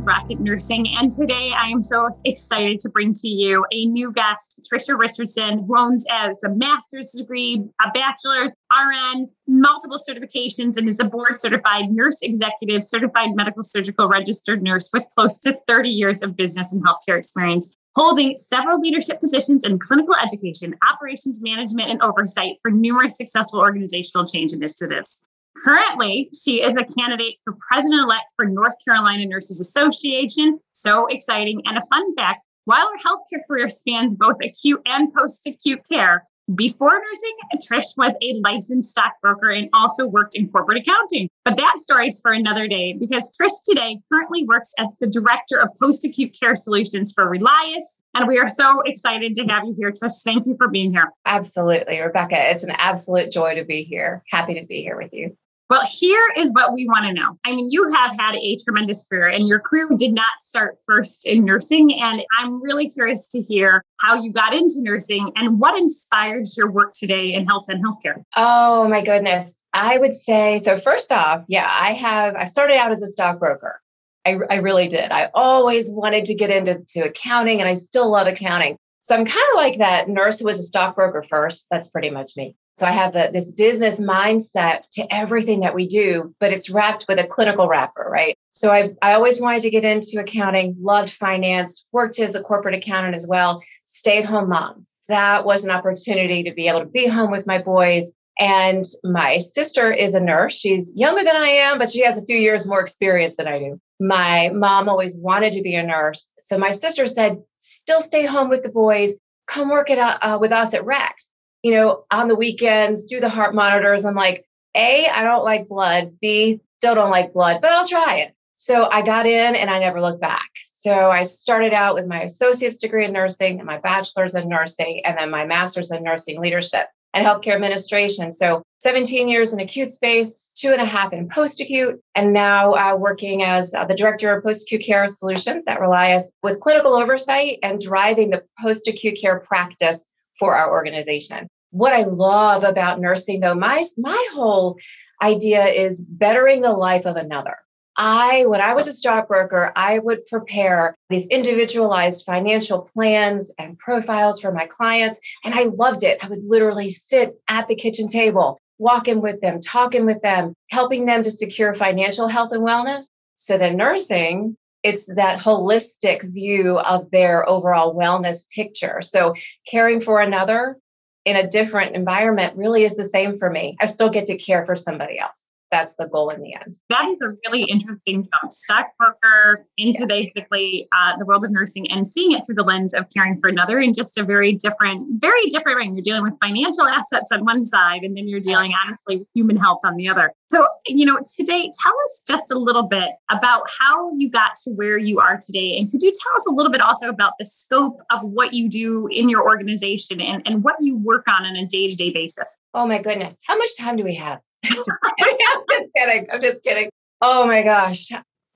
Outcomes Rocket Nursing. And today I am so excited to bring to you a new guest, Trisha Richardson, who owns as a master's degree, a bachelor's, RN, multiple certifications, and is a board certified nurse executive, certified medical surgical registered nurse with close to 30 years of business and healthcare experience holding several leadership positions in clinical education, operations management, and oversight for numerous successful organizational change initiatives. Currently, she is a candidate for president elect for North Carolina Nurses Association. So exciting. And a fun fact while her healthcare career spans both acute and post acute care, before nursing, Trish was a licensed stockbroker and also worked in corporate accounting. But that story is for another day because Trish today currently works as the director of post acute care solutions for Relias. And we are so excited to have you here, Trish. Thank you for being here. Absolutely, Rebecca. It's an absolute joy to be here. Happy to be here with you. Well, here is what we want to know. I mean, you have had a tremendous career, and your career did not start first in nursing. And I'm really curious to hear how you got into nursing and what inspires your work today in health and healthcare. Oh, my goodness. I would say so. First off, yeah, I have, I started out as a stockbroker. I, I really did. I always wanted to get into to accounting, and I still love accounting. So I'm kind of like that nurse who was a stockbroker first. That's pretty much me. So I have the, this business mindset to everything that we do, but it's wrapped with a clinical wrapper, right? So I, I always wanted to get into accounting, loved finance, worked as a corporate accountant as well, stay at home mom. That was an opportunity to be able to be home with my boys. And my sister is a nurse. She's younger than I am, but she has a few years more experience than I do. My mom always wanted to be a nurse. So my sister said, still stay home with the boys, come work it uh, with us at Rex you know, on the weekends, do the heart monitors. I'm like, A, I don't like blood. B, still don't like blood, but I'll try it. So I got in and I never looked back. So I started out with my associate's degree in nursing and my bachelor's in nursing, and then my master's in nursing leadership and healthcare administration. So 17 years in acute space, two and a half in post acute, and now uh, working as uh, the director of post acute care solutions at Relias with clinical oversight and driving the post acute care practice for our organization. What I love about nursing, though, my, my whole idea is bettering the life of another. I, when I was a stockbroker, I would prepare these individualized financial plans and profiles for my clients. And I loved it. I would literally sit at the kitchen table, walking with them, talking with them, helping them to secure financial health and wellness. So then nursing it's that holistic view of their overall wellness picture. So caring for another in a different environment really is the same for me. I still get to care for somebody else that's the goal in the end. That is a really interesting jump. Stockbroker into yeah. basically uh, the world of nursing and seeing it through the lens of caring for another in just a very different, very different way. You're dealing with financial assets on one side, and then you're dealing honestly with human health on the other. So, you know, today, tell us just a little bit about how you got to where you are today. And could you tell us a little bit also about the scope of what you do in your organization and, and what you work on on a day to day basis? Oh, my goodness. How much time do we have? I'm just kidding. I'm just kidding. Oh my gosh.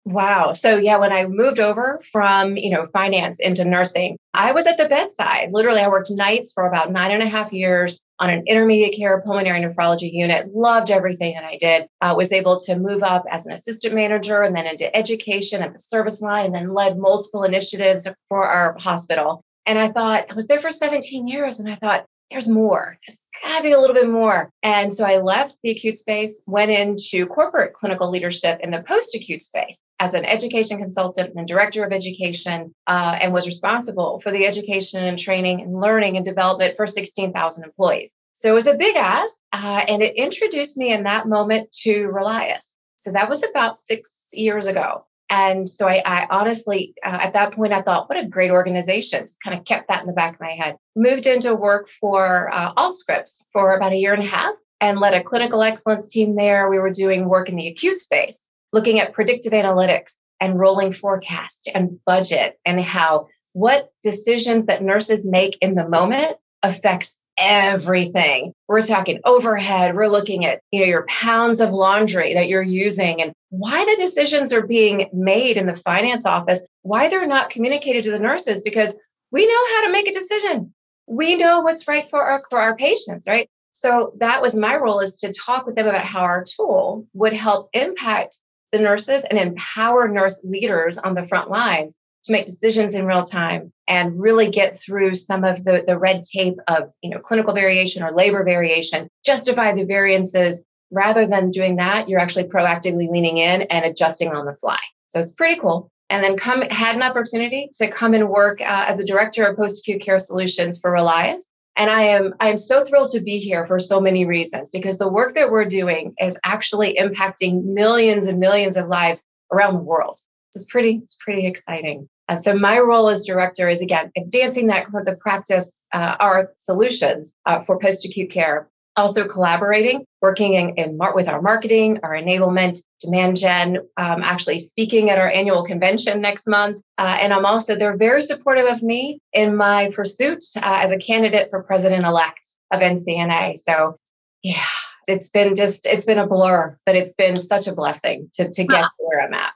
Wow. So yeah, when I moved over from, you know, finance into nursing, I was at the bedside. Literally, I worked nights for about nine and a half years on an intermediate care pulmonary nephrology unit. Loved everything that I did. I was able to move up as an assistant manager and then into education at the service line and then led multiple initiatives for our hospital. And I thought, I was there for 17 years and I thought, there's more. There's gotta be a little bit more. And so I left the acute space, went into corporate clinical leadership in the post acute space as an education consultant and director of education, uh, and was responsible for the education and training and learning and development for 16,000 employees. So it was a big ask, uh, and it introduced me in that moment to Relias. So that was about six years ago. And so I, I honestly, uh, at that point, I thought, what a great organization. Just kind of kept that in the back of my head. Moved into work for uh, Allscripts for about a year and a half and led a clinical excellence team there. We were doing work in the acute space, looking at predictive analytics and rolling forecast and budget and how what decisions that nurses make in the moment affects everything. We're talking overhead. We're looking at, you know, your pounds of laundry that you're using and why the decisions are being made in the finance office, why they're not communicated to the nurses because we know how to make a decision. We know what's right for our for our patients, right? So that was my role is to talk with them about how our tool would help impact the nurses and empower nurse leaders on the front lines to make decisions in real time and really get through some of the, the red tape of you know clinical variation or labor variation justify the variances. Rather than doing that you're actually proactively leaning in and adjusting on the fly. So it's pretty cool. And then come had an opportunity to come and work uh, as a director of post-acute care solutions for relias. And i am i am so thrilled to be here for so many reasons because the work that we're doing is actually impacting millions and millions of lives around the world. It's pretty it's pretty exciting um, so my role as director is again advancing that the practice, uh, our solutions uh, for post-acute care. Also collaborating, working in, in mar- with our marketing, our enablement, demand gen. Um, actually speaking at our annual convention next month, uh, and I'm also they're very supportive of me in my pursuit uh, as a candidate for president-elect of NCNA. So yeah, it's been just it's been a blur, but it's been such a blessing to to get to where I'm at.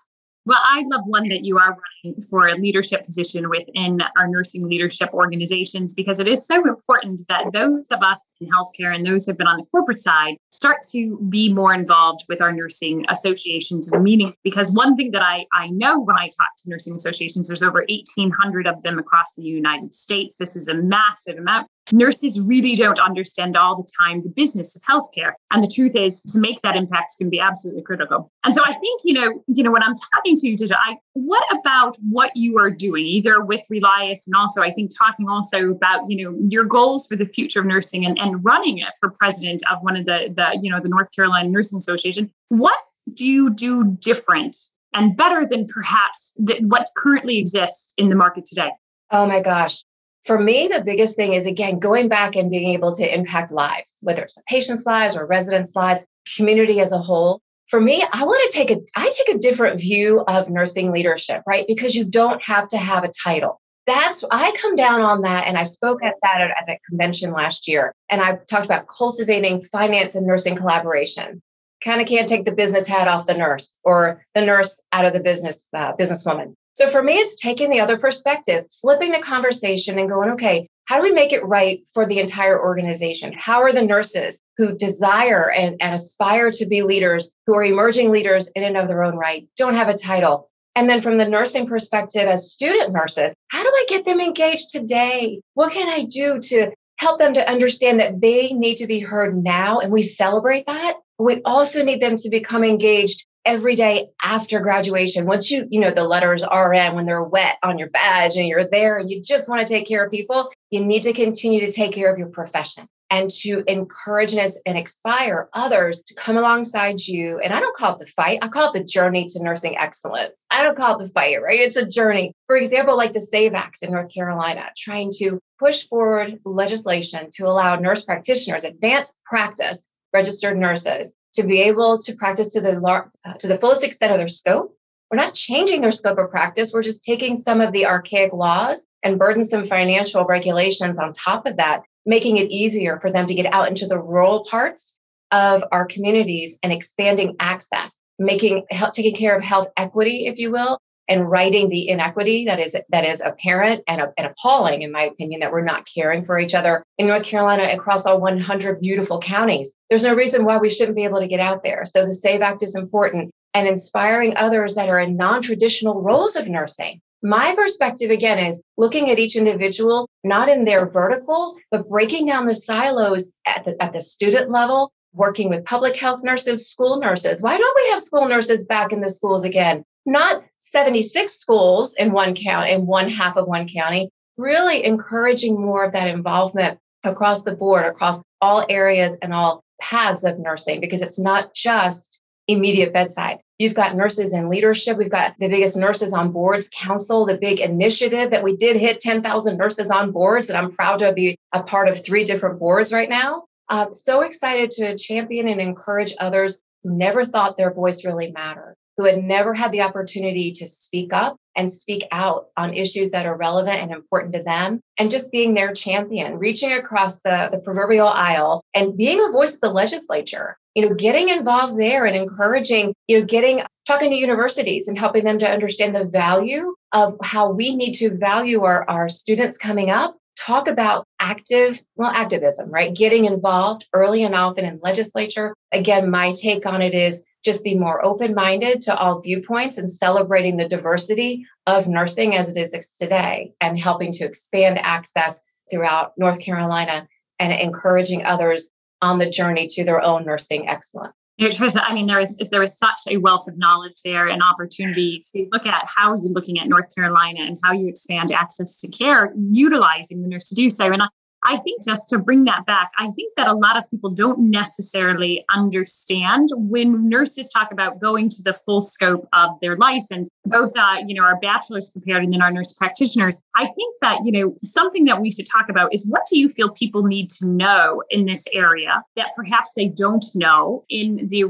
Well, I love one that you are running for a leadership position within our nursing leadership organizations because it is so important that those of us in healthcare and those who have been on the corporate side start to be more involved with our nursing associations and meeting. Because one thing that I, I know when I talk to nursing associations, there's over 1,800 of them across the United States. This is a massive amount nurses really don't understand all the time the business of healthcare. And the truth is, to make that impact can be absolutely critical. And so I think, you know, you know, when I'm talking to you today, what about what you are doing, either with Relias and also I think talking also about, you know, your goals for the future of nursing and, and running it for president of one of the, the, you know, the North Carolina Nursing Association. What do you do different and better than perhaps what currently exists in the market today? Oh my gosh for me, the biggest thing is again going back and being able to impact lives, whether it's patients' lives or residents' lives, community as a whole. For me, I want to take a I take a different view of nursing leadership, right? Because you don't have to have a title. That's I come down on that, and I spoke at that at, at that convention last year, and I talked about cultivating finance and nursing collaboration. Kind of can't take the business hat off the nurse or the nurse out of the business uh, businesswoman. So for me, it's taking the other perspective, flipping the conversation and going, okay, how do we make it right for the entire organization? How are the nurses who desire and, and aspire to be leaders, who are emerging leaders in and of their own right, don't have a title? And then from the nursing perspective, as student nurses, how do I get them engaged today? What can I do to help them to understand that they need to be heard now? And we celebrate that. We also need them to become engaged every day after graduation once you you know the letters rn when they're wet on your badge and you're there and you just want to take care of people you need to continue to take care of your profession and to encourage and inspire others to come alongside you. And I don't call it the fight, I call it the journey to nursing excellence. I don't call it the fight, right? It's a journey. For example, like the SAVE Act in North Carolina, trying to push forward legislation to allow nurse practitioners, advanced practice registered nurses, to be able to practice to the lar- uh, to the fullest extent of their scope. We're not changing their scope of practice. We're just taking some of the archaic laws and burdensome financial regulations on top of that, making it easier for them to get out into the rural parts of our communities and expanding access, making taking care of health equity, if you will, and righting the inequity that is that is apparent and, and appalling, in my opinion, that we're not caring for each other in North Carolina across all 100 beautiful counties. There's no reason why we shouldn't be able to get out there. So the SAVE Act is important and inspiring others that are in non-traditional roles of nursing. My perspective again is looking at each individual, not in their vertical, but breaking down the silos at the, at the student level, working with public health nurses, school nurses. Why don't we have school nurses back in the schools again? Not 76 schools in one county, in one half of one county, really encouraging more of that involvement across the board, across all areas and all paths of nursing, because it's not just immediate bedside. You've got nurses in leadership. We've got the biggest nurses on boards council, the big initiative that we did hit 10,000 nurses on boards. And I'm proud to be a part of three different boards right now. Uh, so excited to champion and encourage others who never thought their voice really mattered who had never had the opportunity to speak up and speak out on issues that are relevant and important to them and just being their champion reaching across the, the proverbial aisle and being a voice of the legislature you know getting involved there and encouraging you know getting talking to universities and helping them to understand the value of how we need to value our, our students coming up talk about active, well, activism, right? Getting involved early and often in legislature. Again, my take on it is just be more open minded to all viewpoints and celebrating the diversity of nursing as it is today and helping to expand access throughout North Carolina and encouraging others on the journey to their own nursing excellence. I mean, there is there is such a wealth of knowledge there and opportunity to look at how you're looking at North Carolina and how you expand access to care, utilizing the nurse to do so. And I, I think just to bring that back, I think that a lot of people don't necessarily understand when nurses talk about going to the full scope of their license, both, uh, you know, our bachelor's prepared and then our nurse practitioners. I think that, you know, something that we should talk about is what do you feel people need to know in this area that perhaps they don't know in the,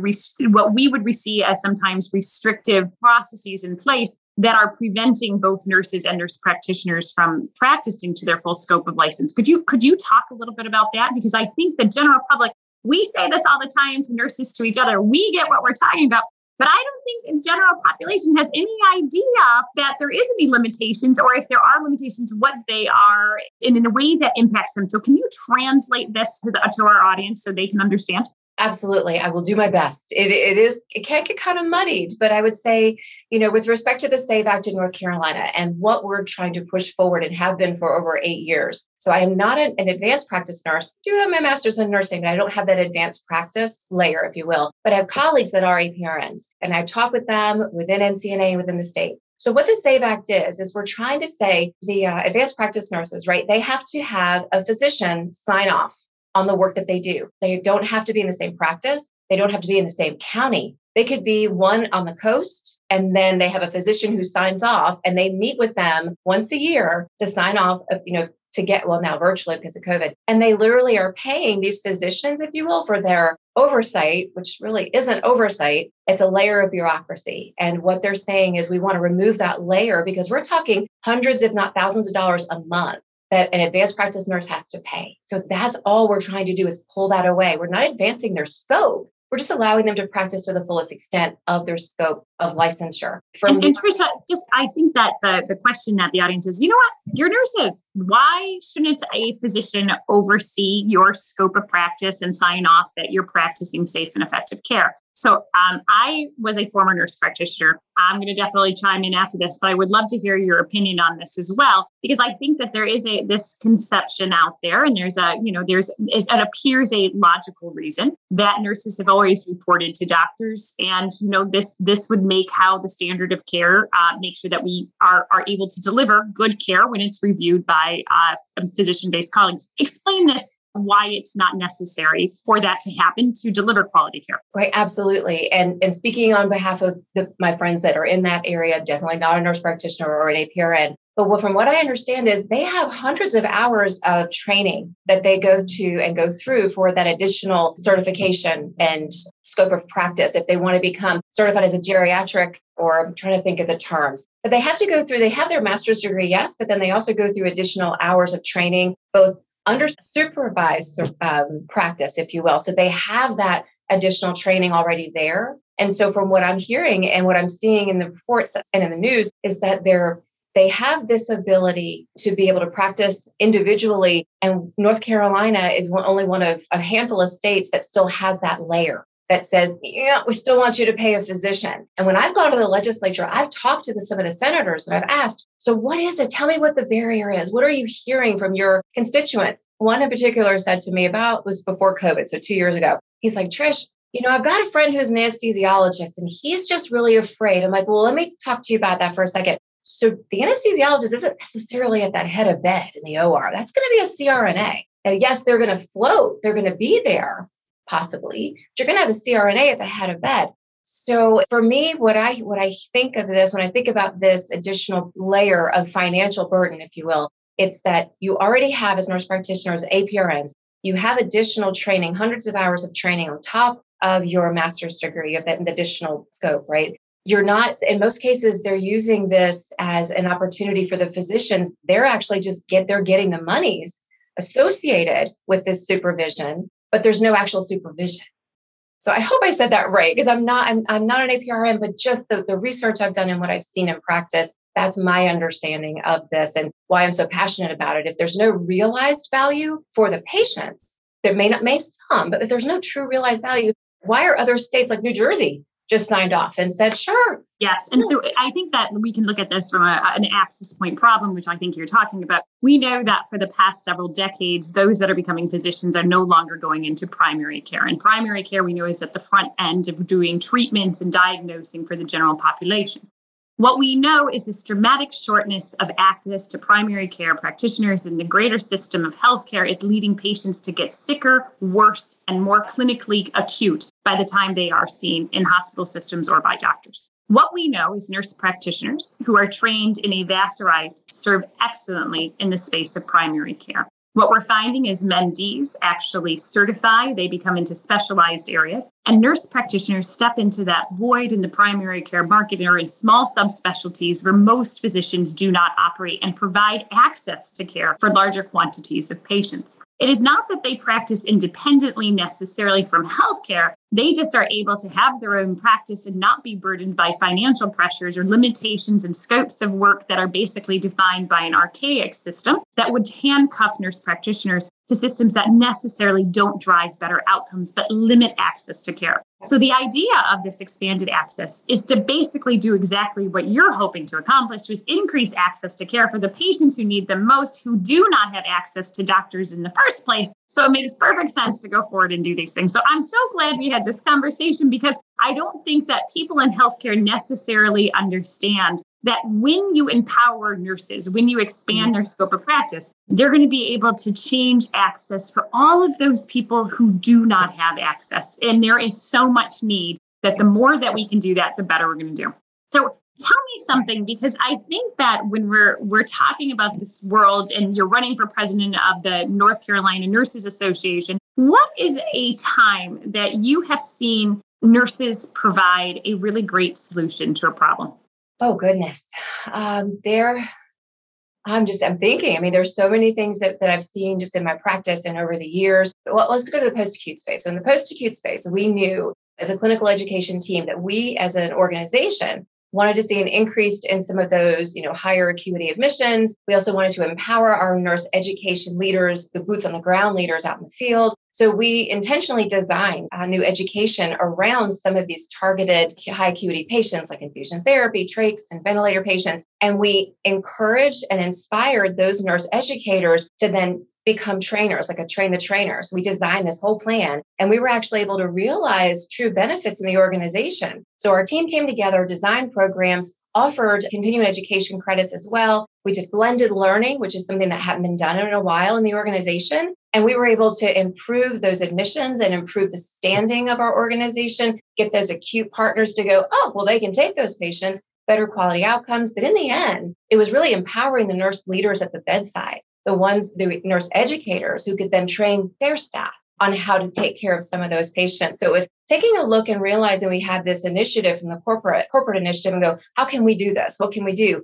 what we would see as sometimes restrictive processes in place that are preventing both nurses and nurse practitioners from practicing to their full scope of license. Could you could you talk a little bit about that? Because I think the general public, we say this all the time to nurses to each other. We get what we're talking about. But I don't think the general population has any idea that there is any limitations, or if there are limitations, what they are and in a way that impacts them. So, can you translate this to, the, to our audience so they can understand? Absolutely. I will do my best. It, it is, it can get kind of muddied, but I would say, you know, with respect to the SAVE Act in North Carolina and what we're trying to push forward and have been for over eight years. So I am not an, an advanced practice nurse. I do have my master's in nursing, but I don't have that advanced practice layer, if you will. But I have colleagues that are APRNs and I've talked with them within NCNA, within the state. So what the SAVE Act is, is we're trying to say the uh, advanced practice nurses, right? They have to have a physician sign off on the work that they do. They don't have to be in the same practice. They don't have to be in the same county. They could be one on the coast, and then they have a physician who signs off, and they meet with them once a year to sign off of, you know, to get well now virtually because of COVID. And they literally are paying these physicians, if you will, for their oversight, which really isn't oversight. It's a layer of bureaucracy. And what they're saying is we want to remove that layer because we're talking hundreds, if not thousands of dollars a month that an advanced practice nurse has to pay. So that's all we're trying to do is pull that away. We're not advancing their scope. We're just allowing them to practice to the fullest extent of their scope of licensure. From and, and Trisha, just I think that the, the question that the audience is, you know what, you're nurses. Why shouldn't a physician oversee your scope of practice and sign off that you're practicing safe and effective care? So um, I was a former nurse practitioner. I'm going to definitely chime in after this, but I would love to hear your opinion on this as well, because I think that there is a this conception out there, and there's a you know there's it, it appears a logical reason that nurses have always reported to doctors, and you know this this would make how the standard of care uh, make sure that we are are able to deliver good care when it's reviewed by uh, physician based colleagues. Explain this why it's not necessary for that to happen to deliver quality care. Right, absolutely. And and speaking on behalf of the, my friends that are in that area, definitely not a nurse practitioner or an APRN, but from what I understand is they have hundreds of hours of training that they go to and go through for that additional certification and scope of practice if they want to become certified as a geriatric or I'm trying to think of the terms. But they have to go through, they have their master's degree, yes, but then they also go through additional hours of training, both under supervised um, practice, if you will. So they have that additional training already there. And so, from what I'm hearing and what I'm seeing in the reports and in the news, is that they're they have this ability to be able to practice individually. And North Carolina is only one of a handful of states that still has that layer that says, yeah, we still want you to pay a physician. And when I've gone to the legislature, I've talked to the, some of the senators and I've asked, so what is it? Tell me what the barrier is. What are you hearing from your constituents? One in particular said to me about was before COVID, so two years ago. He's like, Trish, you know, I've got a friend who's an anesthesiologist and he's just really afraid. I'm like, well, let me talk to you about that for a second. So the anesthesiologist isn't necessarily at that head of bed in the OR. That's going to be a CRNA. Now, yes, they're going to float, they're going to be there, possibly, you're going to have a CRNA at the head of bed. So for me, what I what I think of this when I think about this additional layer of financial burden, if you will, it's that you already have as nurse practitioners, APRNs, you have additional training, hundreds of hours of training on top of your master's degree of that additional scope, right? You're not, in most cases, they're using this as an opportunity for the physicians. They're actually just get, they're getting the monies associated with this supervision but there's no actual supervision. So I hope I said that right because I'm not I'm, I'm not an APRN, but just the, the research I've done and what I've seen in practice, that's my understanding of this and why I'm so passionate about it. If there's no realized value for the patients, there may not may some, but if there's no true realized value, why are other states like New Jersey just signed off and said, sure. Yes. And so I think that we can look at this from a, an access point problem, which I think you're talking about. We know that for the past several decades, those that are becoming physicians are no longer going into primary care. And primary care, we know, is at the front end of doing treatments and diagnosing for the general population. What we know is this dramatic shortness of access to primary care practitioners in the greater system of healthcare is leading patients to get sicker, worse, and more clinically acute by the time they are seen in hospital systems or by doctors. What we know is nurse practitioners who are trained in a vast array serve excellently in the space of primary care. What we're finding is MDs actually certify, they become into specialized areas, and nurse practitioners step into that void in the primary care market or in small subspecialties where most physicians do not operate and provide access to care for larger quantities of patients. It is not that they practice independently necessarily from healthcare. They just are able to have their own practice and not be burdened by financial pressures or limitations and scopes of work that are basically defined by an archaic system that would handcuff nurse practitioners to systems that necessarily don't drive better outcomes but limit access to care. So, the idea of this expanded access is to basically do exactly what you're hoping to accomplish, which is increase access to care for the patients who need them most, who do not have access to doctors in the first place. So, it makes perfect sense to go forward and do these things. So, I'm so glad we had this conversation because I don't think that people in healthcare necessarily understand that when you empower nurses, when you expand their scope of practice, they're going to be able to change access for all of those people who do not have access. And there is so much need that the more that we can do that, the better we're going to do. So tell me something because I think that when we're we're talking about this world and you're running for president of the North Carolina Nurses Association, what is a time that you have seen nurses provide a really great solution to a problem? Oh goodness. Um, there I'm just I'm thinking. I mean, there's so many things that, that I've seen just in my practice and over the years. Well, let's go to the post-acute space. So in the post-acute space, we knew as a clinical education team that we as an organization wanted to see an increase in some of those, you know, higher acuity admissions. We also wanted to empower our nurse education leaders, the boots on the ground leaders out in the field. So we intentionally designed a new education around some of these targeted high acuity patients like infusion therapy, trachs, and ventilator patients. And we encouraged and inspired those nurse educators to then become trainers, like a train the trainers. We designed this whole plan and we were actually able to realize true benefits in the organization. So our team came together, designed programs, offered continuing education credits as well. We did blended learning, which is something that hadn't been done in a while in the organization. And we were able to improve those admissions and improve the standing of our organization, get those acute partners to go, oh, well, they can take those patients, better quality outcomes. But in the end, it was really empowering the nurse leaders at the bedside the ones, the nurse educators who could then train their staff on how to take care of some of those patients. So it was taking a look and realizing we had this initiative from the corporate corporate initiative and go, how can we do this? What can we do?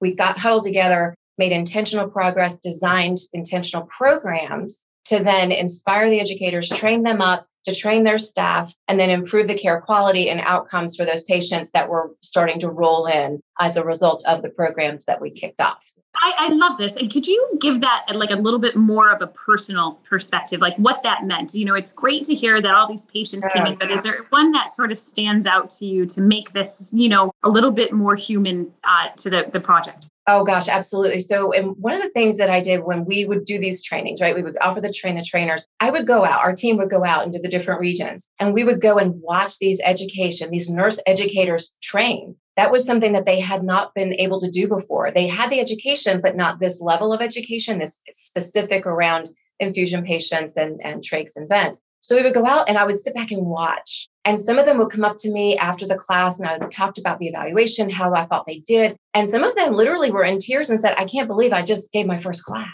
We got huddled together, made intentional progress, designed intentional programs to then inspire the educators, train them up, to train their staff and then improve the care quality and outcomes for those patients that were starting to roll in as a result of the programs that we kicked off. I, I, love this. And could you give that like a little bit more of a personal perspective, like what that meant? You know, it's great to hear that all these patients came in, but is there one that sort of stands out to you to make this, you know, a little bit more human uh, to the, the project? Oh gosh, absolutely. So, and one of the things that I did when we would do these trainings, right? We would offer the train the trainers. I would go out, our team would go out into the different regions and we would go and watch these education, these nurse educators train. That was something that they had not been able to do before. They had the education, but not this level of education, this specific around infusion patients and, and trachs and vents. So we would go out and I would sit back and watch. And some of them would come up to me after the class and I talked about the evaluation, how I thought they did. And some of them literally were in tears and said, I can't believe I just gave my first class.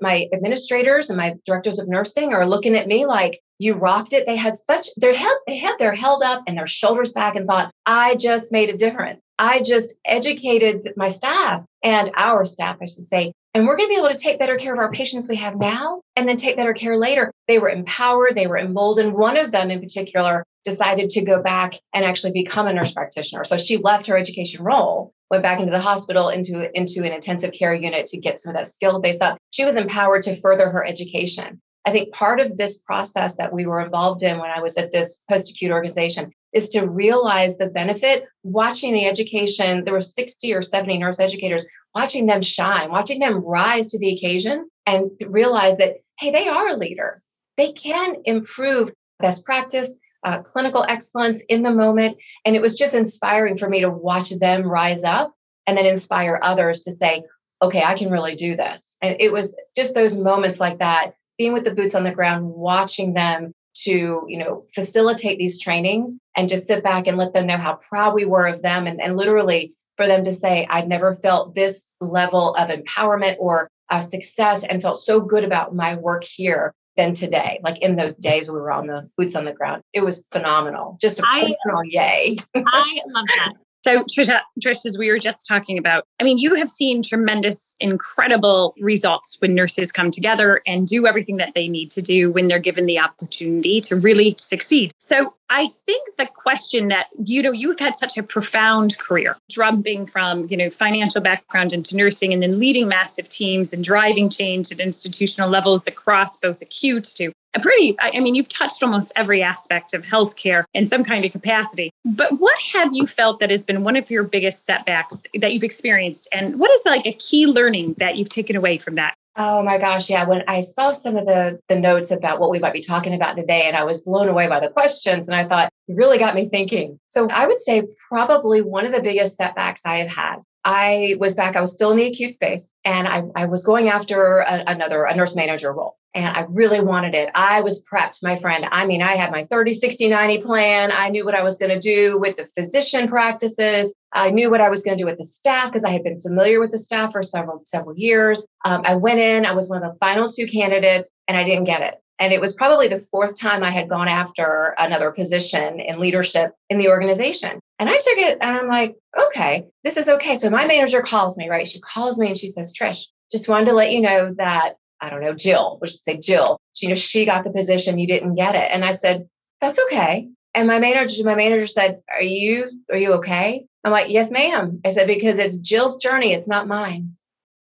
My administrators and my directors of nursing are looking at me like, you rocked it. They had such their head, they had their held up and their shoulders back and thought, I just made a difference. I just educated my staff and our staff, I should say, and we're going to be able to take better care of our patients we have now and then take better care later. They were empowered, they were emboldened. One of them in particular decided to go back and actually become a nurse practitioner. So she left her education role, went back into the hospital, into, into an intensive care unit to get some of that skill base up. She was empowered to further her education. I think part of this process that we were involved in when I was at this post acute organization is to realize the benefit watching the education. There were 60 or 70 nurse educators watching them shine, watching them rise to the occasion and realize that, hey, they are a leader. They can improve best practice, uh, clinical excellence in the moment. And it was just inspiring for me to watch them rise up and then inspire others to say, okay, I can really do this. And it was just those moments like that, being with the boots on the ground, watching them to, you know, facilitate these trainings and just sit back and let them know how proud we were of them and, and literally for them to say, I'd never felt this level of empowerment or uh, success and felt so good about my work here than today. Like in those days we were on the boots on the ground. It was phenomenal. Just a personal yay. I love that. So, Trisha, Trish, as we were just talking about, I mean, you have seen tremendous, incredible results when nurses come together and do everything that they need to do when they're given the opportunity to really succeed. So, I think the question that, you know, you've had such a profound career, jumping from, you know, financial background into nursing and then leading massive teams and driving change at institutional levels across both acute to a pretty, I mean, you've touched almost every aspect of healthcare in some kind of capacity. But what have you felt that has been one of your biggest setbacks that you've experienced? And what is like a key learning that you've taken away from that? Oh my gosh, yeah. When I saw some of the the notes about what we might be talking about today, and I was blown away by the questions, and I thought it really got me thinking. So I would say probably one of the biggest setbacks I have had I was back, I was still in the acute space and I, I was going after a, another, a nurse manager role. And I really wanted it. I was prepped, my friend. I mean, I had my 30, 60, 90 plan. I knew what I was going to do with the physician practices. I knew what I was going to do with the staff because I had been familiar with the staff for several, several years. Um, I went in, I was one of the final two candidates, and I didn't get it. And it was probably the fourth time I had gone after another position in leadership in the organization. And I took it and I'm like, okay, this is okay. So my manager calls me, right? She calls me and she says, Trish, just wanted to let you know that, I don't know, Jill, we should say Jill, she, you know, she got the position, you didn't get it. And I said, that's okay. And my manager, my manager said, are you, are you okay? I'm like, yes, ma'am. I said, because it's Jill's journey. It's not mine.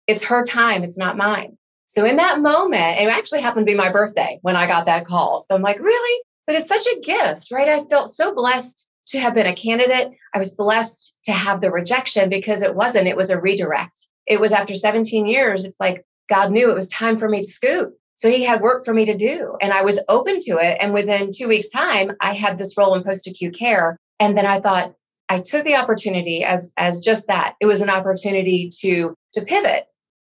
It's her time. It's not mine. So in that moment, it actually happened to be my birthday when I got that call. So I'm like, really? But it's such a gift, right? I felt so blessed to have been a candidate. I was blessed to have the rejection because it wasn't, it was a redirect. It was after 17 years, it's like God knew it was time for me to scoot. So he had work for me to do and I was open to it. And within two weeks' time, I had this role in post acute care. And then I thought, I took the opportunity as as just that. It was an opportunity to to pivot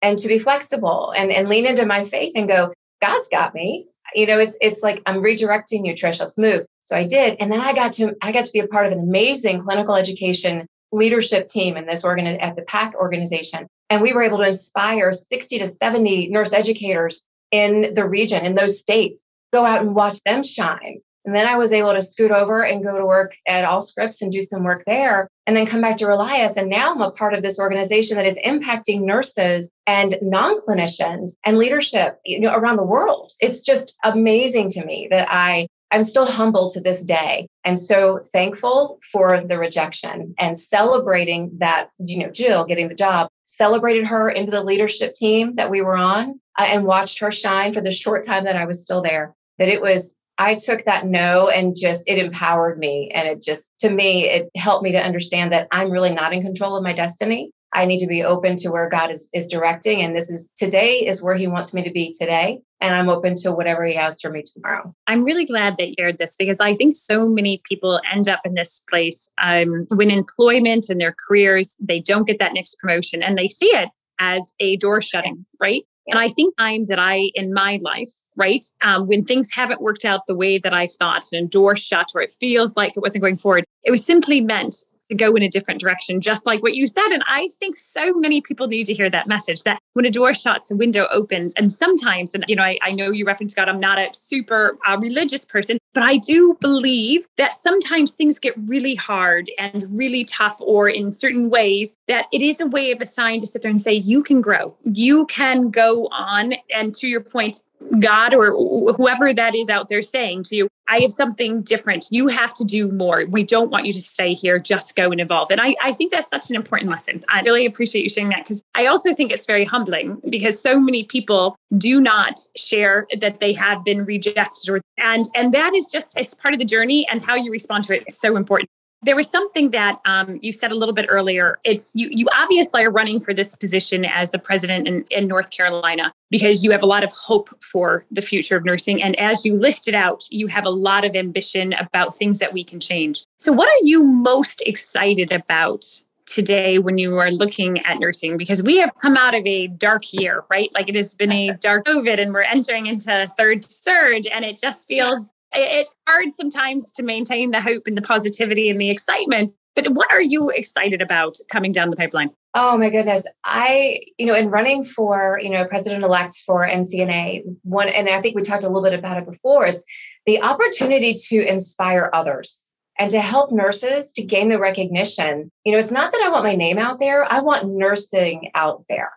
and to be flexible and, and lean into my faith and go, God's got me. You know, it's it's like I'm redirecting you, Trish. Let's move. So I did. And then I got to I got to be a part of an amazing clinical education leadership team in this organi- at the PAC organization. And we were able to inspire 60 to 70 nurse educators in the region, in those states, go out and watch them shine. And then I was able to scoot over and go to work at Allscripts and do some work there and then come back to Relias. And now I'm a part of this organization that is impacting nurses and non-clinicians and leadership you know, around the world. It's just amazing to me that I I'm still humble to this day and so thankful for the rejection and celebrating that, you know, Jill getting the job, celebrated her into the leadership team that we were on uh, and watched her shine for the short time that I was still there. That it was I took that no and just it empowered me. And it just, to me, it helped me to understand that I'm really not in control of my destiny. I need to be open to where God is, is directing. And this is today is where He wants me to be today. And I'm open to whatever He has for me tomorrow. I'm really glad that you shared this because I think so many people end up in this place um, when employment and their careers, they don't get that next promotion and they see it as a door shutting, right? And I think time that I, in my life, right, um, when things haven't worked out the way that I thought, and a door shut, or it feels like it wasn't going forward, it was simply meant to go in a different direction, just like what you said. And I think so many people need to hear that message that when a door shuts, a window opens. And sometimes, and you know, I, I know you reference God, I'm not a super uh, religious person, But I do believe that sometimes things get really hard and really tough, or in certain ways, that it is a way of a sign to sit there and say, you can grow, you can go on. And to your point, God or whoever that is out there saying to you, I have something different. You have to do more. We don't want you to stay here. Just go and evolve. And I, I think that's such an important lesson. I really appreciate you sharing that because I also think it's very humbling because so many people do not share that they have been rejected or and and that is just it's part of the journey and how you respond to it is so important there was something that um, you said a little bit earlier. It's you. You obviously are running for this position as the president in, in North Carolina because you have a lot of hope for the future of nursing, and as you listed out, you have a lot of ambition about things that we can change. So, what are you most excited about today when you are looking at nursing because we have come out of a dark year right like it has been a dark covid and we're entering into third surge and it just feels it's hard sometimes to maintain the hope and the positivity and the excitement. But what are you excited about coming down the pipeline? Oh my goodness. I, you know, in running for, you know, president elect for NCNA, one, and I think we talked a little bit about it before, it's the opportunity to inspire others and to help nurses to gain the recognition. You know, it's not that I want my name out there, I want nursing out there.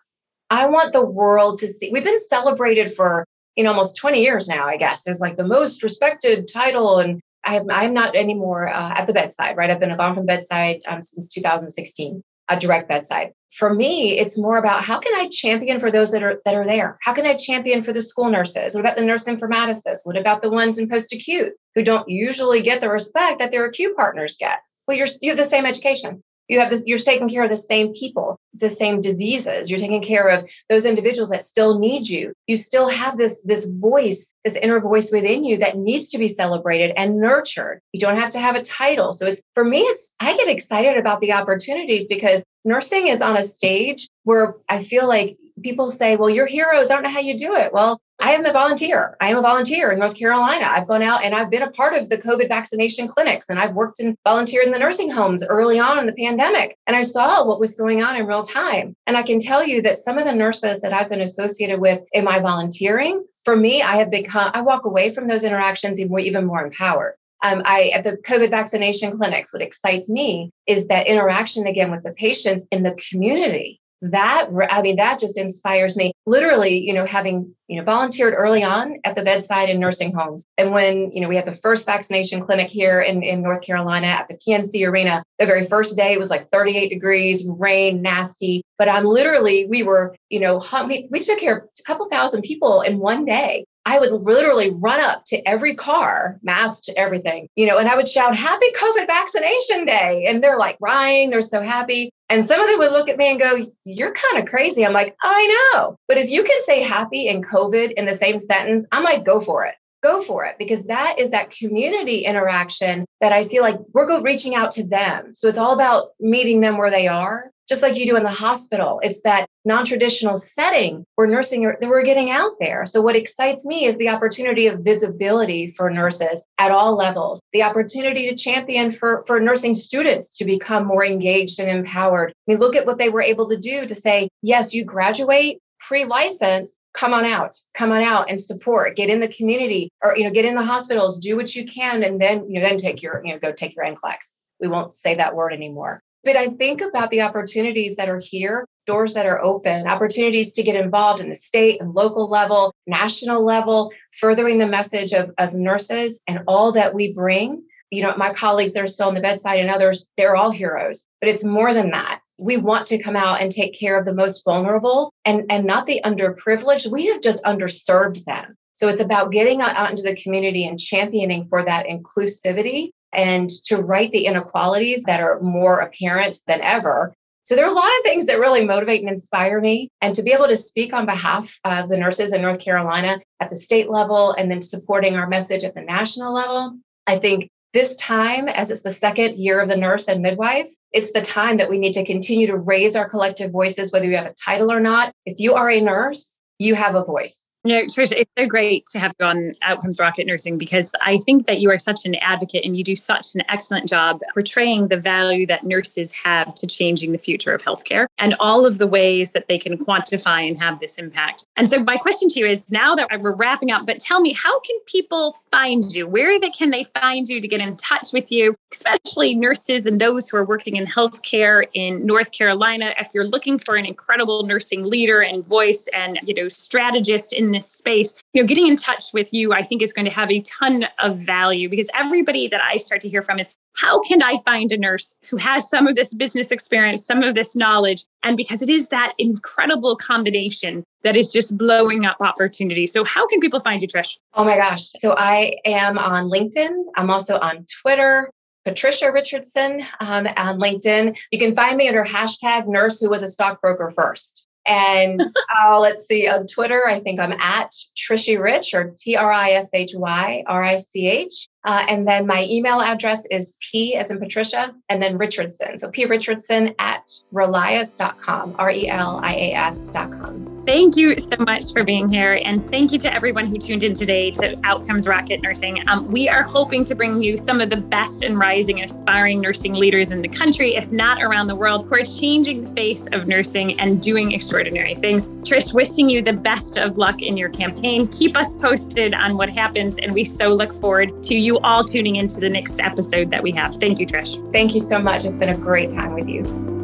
I want the world to see. We've been celebrated for in almost 20 years now, I guess, is like the most respected title. And I have, I'm not anymore uh, at the bedside, right? I've been gone from the bedside um, since 2016, a direct bedside. For me, it's more about how can I champion for those that are that are there? How can I champion for the school nurses? What about the nurse informaticists? What about the ones in post acute who don't usually get the respect that their acute partners get? Well, you're you have the same education you have this you're taking care of the same people the same diseases. You're taking care of those individuals that still need you. You still have this this voice this inner voice within you that needs to be celebrated and nurtured. You don't have to have a title. So it's for me it's i get excited about the opportunities because nursing is on a stage where i feel like people say well you're heroes i don't know how you do it well I am a volunteer. I am a volunteer in North Carolina. I've gone out and I've been a part of the COVID vaccination clinics and I've worked and volunteered in the nursing homes early on in the pandemic. And I saw what was going on in real time. And I can tell you that some of the nurses that I've been associated with in my volunteering, for me, I have become, I walk away from those interactions even more, even more empowered. Um, I at the COVID vaccination clinics, what excites me is that interaction again with the patients in the community that i mean that just inspires me. Literally you know having you know volunteered early on at the bedside in nursing homes. And when you know we had the first vaccination clinic here in, in north carolina at the pnc arena the very first day it was like 38 degrees rain nasty. But i'm literally we were you know we, we took care of a couple thousand people in one day. I would literally run up to every car, masked, everything, you know, and I would shout, Happy COVID vaccination day. And they're like crying, they're so happy. And some of them would look at me and go, You're kind of crazy. I'm like, I know. But if you can say happy and COVID in the same sentence, I'm like, Go for it. Go for it because that is that community interaction that I feel like we're go reaching out to them. So it's all about meeting them where they are just like you do in the hospital. It's that non traditional setting where nursing are, that we're getting out there. So, what excites me is the opportunity of visibility for nurses at all levels, the opportunity to champion for, for nursing students to become more engaged and empowered. I mean, look at what they were able to do to say, yes, you graduate pre license. Come on out, come on out and support, get in the community or, you know, get in the hospitals, do what you can, and then, you know, then take your, you know, go take your NCLEX. We won't say that word anymore. But I think about the opportunities that are here, doors that are open, opportunities to get involved in the state and local level, national level, furthering the message of, of nurses and all that we bring. You know, my colleagues that are still on the bedside and others, they're all heroes, but it's more than that. We want to come out and take care of the most vulnerable and, and not the underprivileged. We have just underserved them. So it's about getting out into the community and championing for that inclusivity and to right the inequalities that are more apparent than ever. So there are a lot of things that really motivate and inspire me. And to be able to speak on behalf of the nurses in North Carolina at the state level and then supporting our message at the national level, I think this time, as it's the second year of the nurse and midwife, it's the time that we need to continue to raise our collective voices, whether you have a title or not. If you are a nurse, you have a voice. Know, Tricia, it's so great to have you on Outcomes Rocket Nursing because I think that you are such an advocate and you do such an excellent job portraying the value that nurses have to changing the future of healthcare. and all of the ways that they can quantify and have this impact. And so my question to you is now that we're wrapping up, but tell me, how can people find you? Where they, can they find you to get in touch with you, especially nurses and those who are working in healthcare in North Carolina? If you're looking for an incredible nursing leader and voice and, you know, strategist in this space, you know, getting in touch with you, I think is going to have a ton of value because everybody that I start to hear from is how can I find a nurse who has some of this business experience, some of this knowledge? And because it is that incredible combination that is just blowing up opportunity. So, how can people find you, Trish? Oh my gosh. So, I am on LinkedIn. I'm also on Twitter. Patricia Richardson um, on LinkedIn. You can find me under hashtag nurse who was a stockbroker first. And uh, let's see, on Twitter, I think I'm at Trishy Rich or T R I S H Y R I C H. Uh, and then my email address is P as in Patricia, and then Richardson. So P Richardson at relias.com, R E L I A S.com. Thank you so much for being here. And thank you to everyone who tuned in today to Outcomes Rocket Nursing. Um, we are hoping to bring you some of the best and rising, aspiring nursing leaders in the country, if not around the world, who are changing the face of nursing and doing extraordinary things. Trish, wishing you the best of luck in your campaign. Keep us posted on what happens. And we so look forward to you all tuning into the next episode that we have. Thank you, Trish. Thank you so much. It's been a great time with you.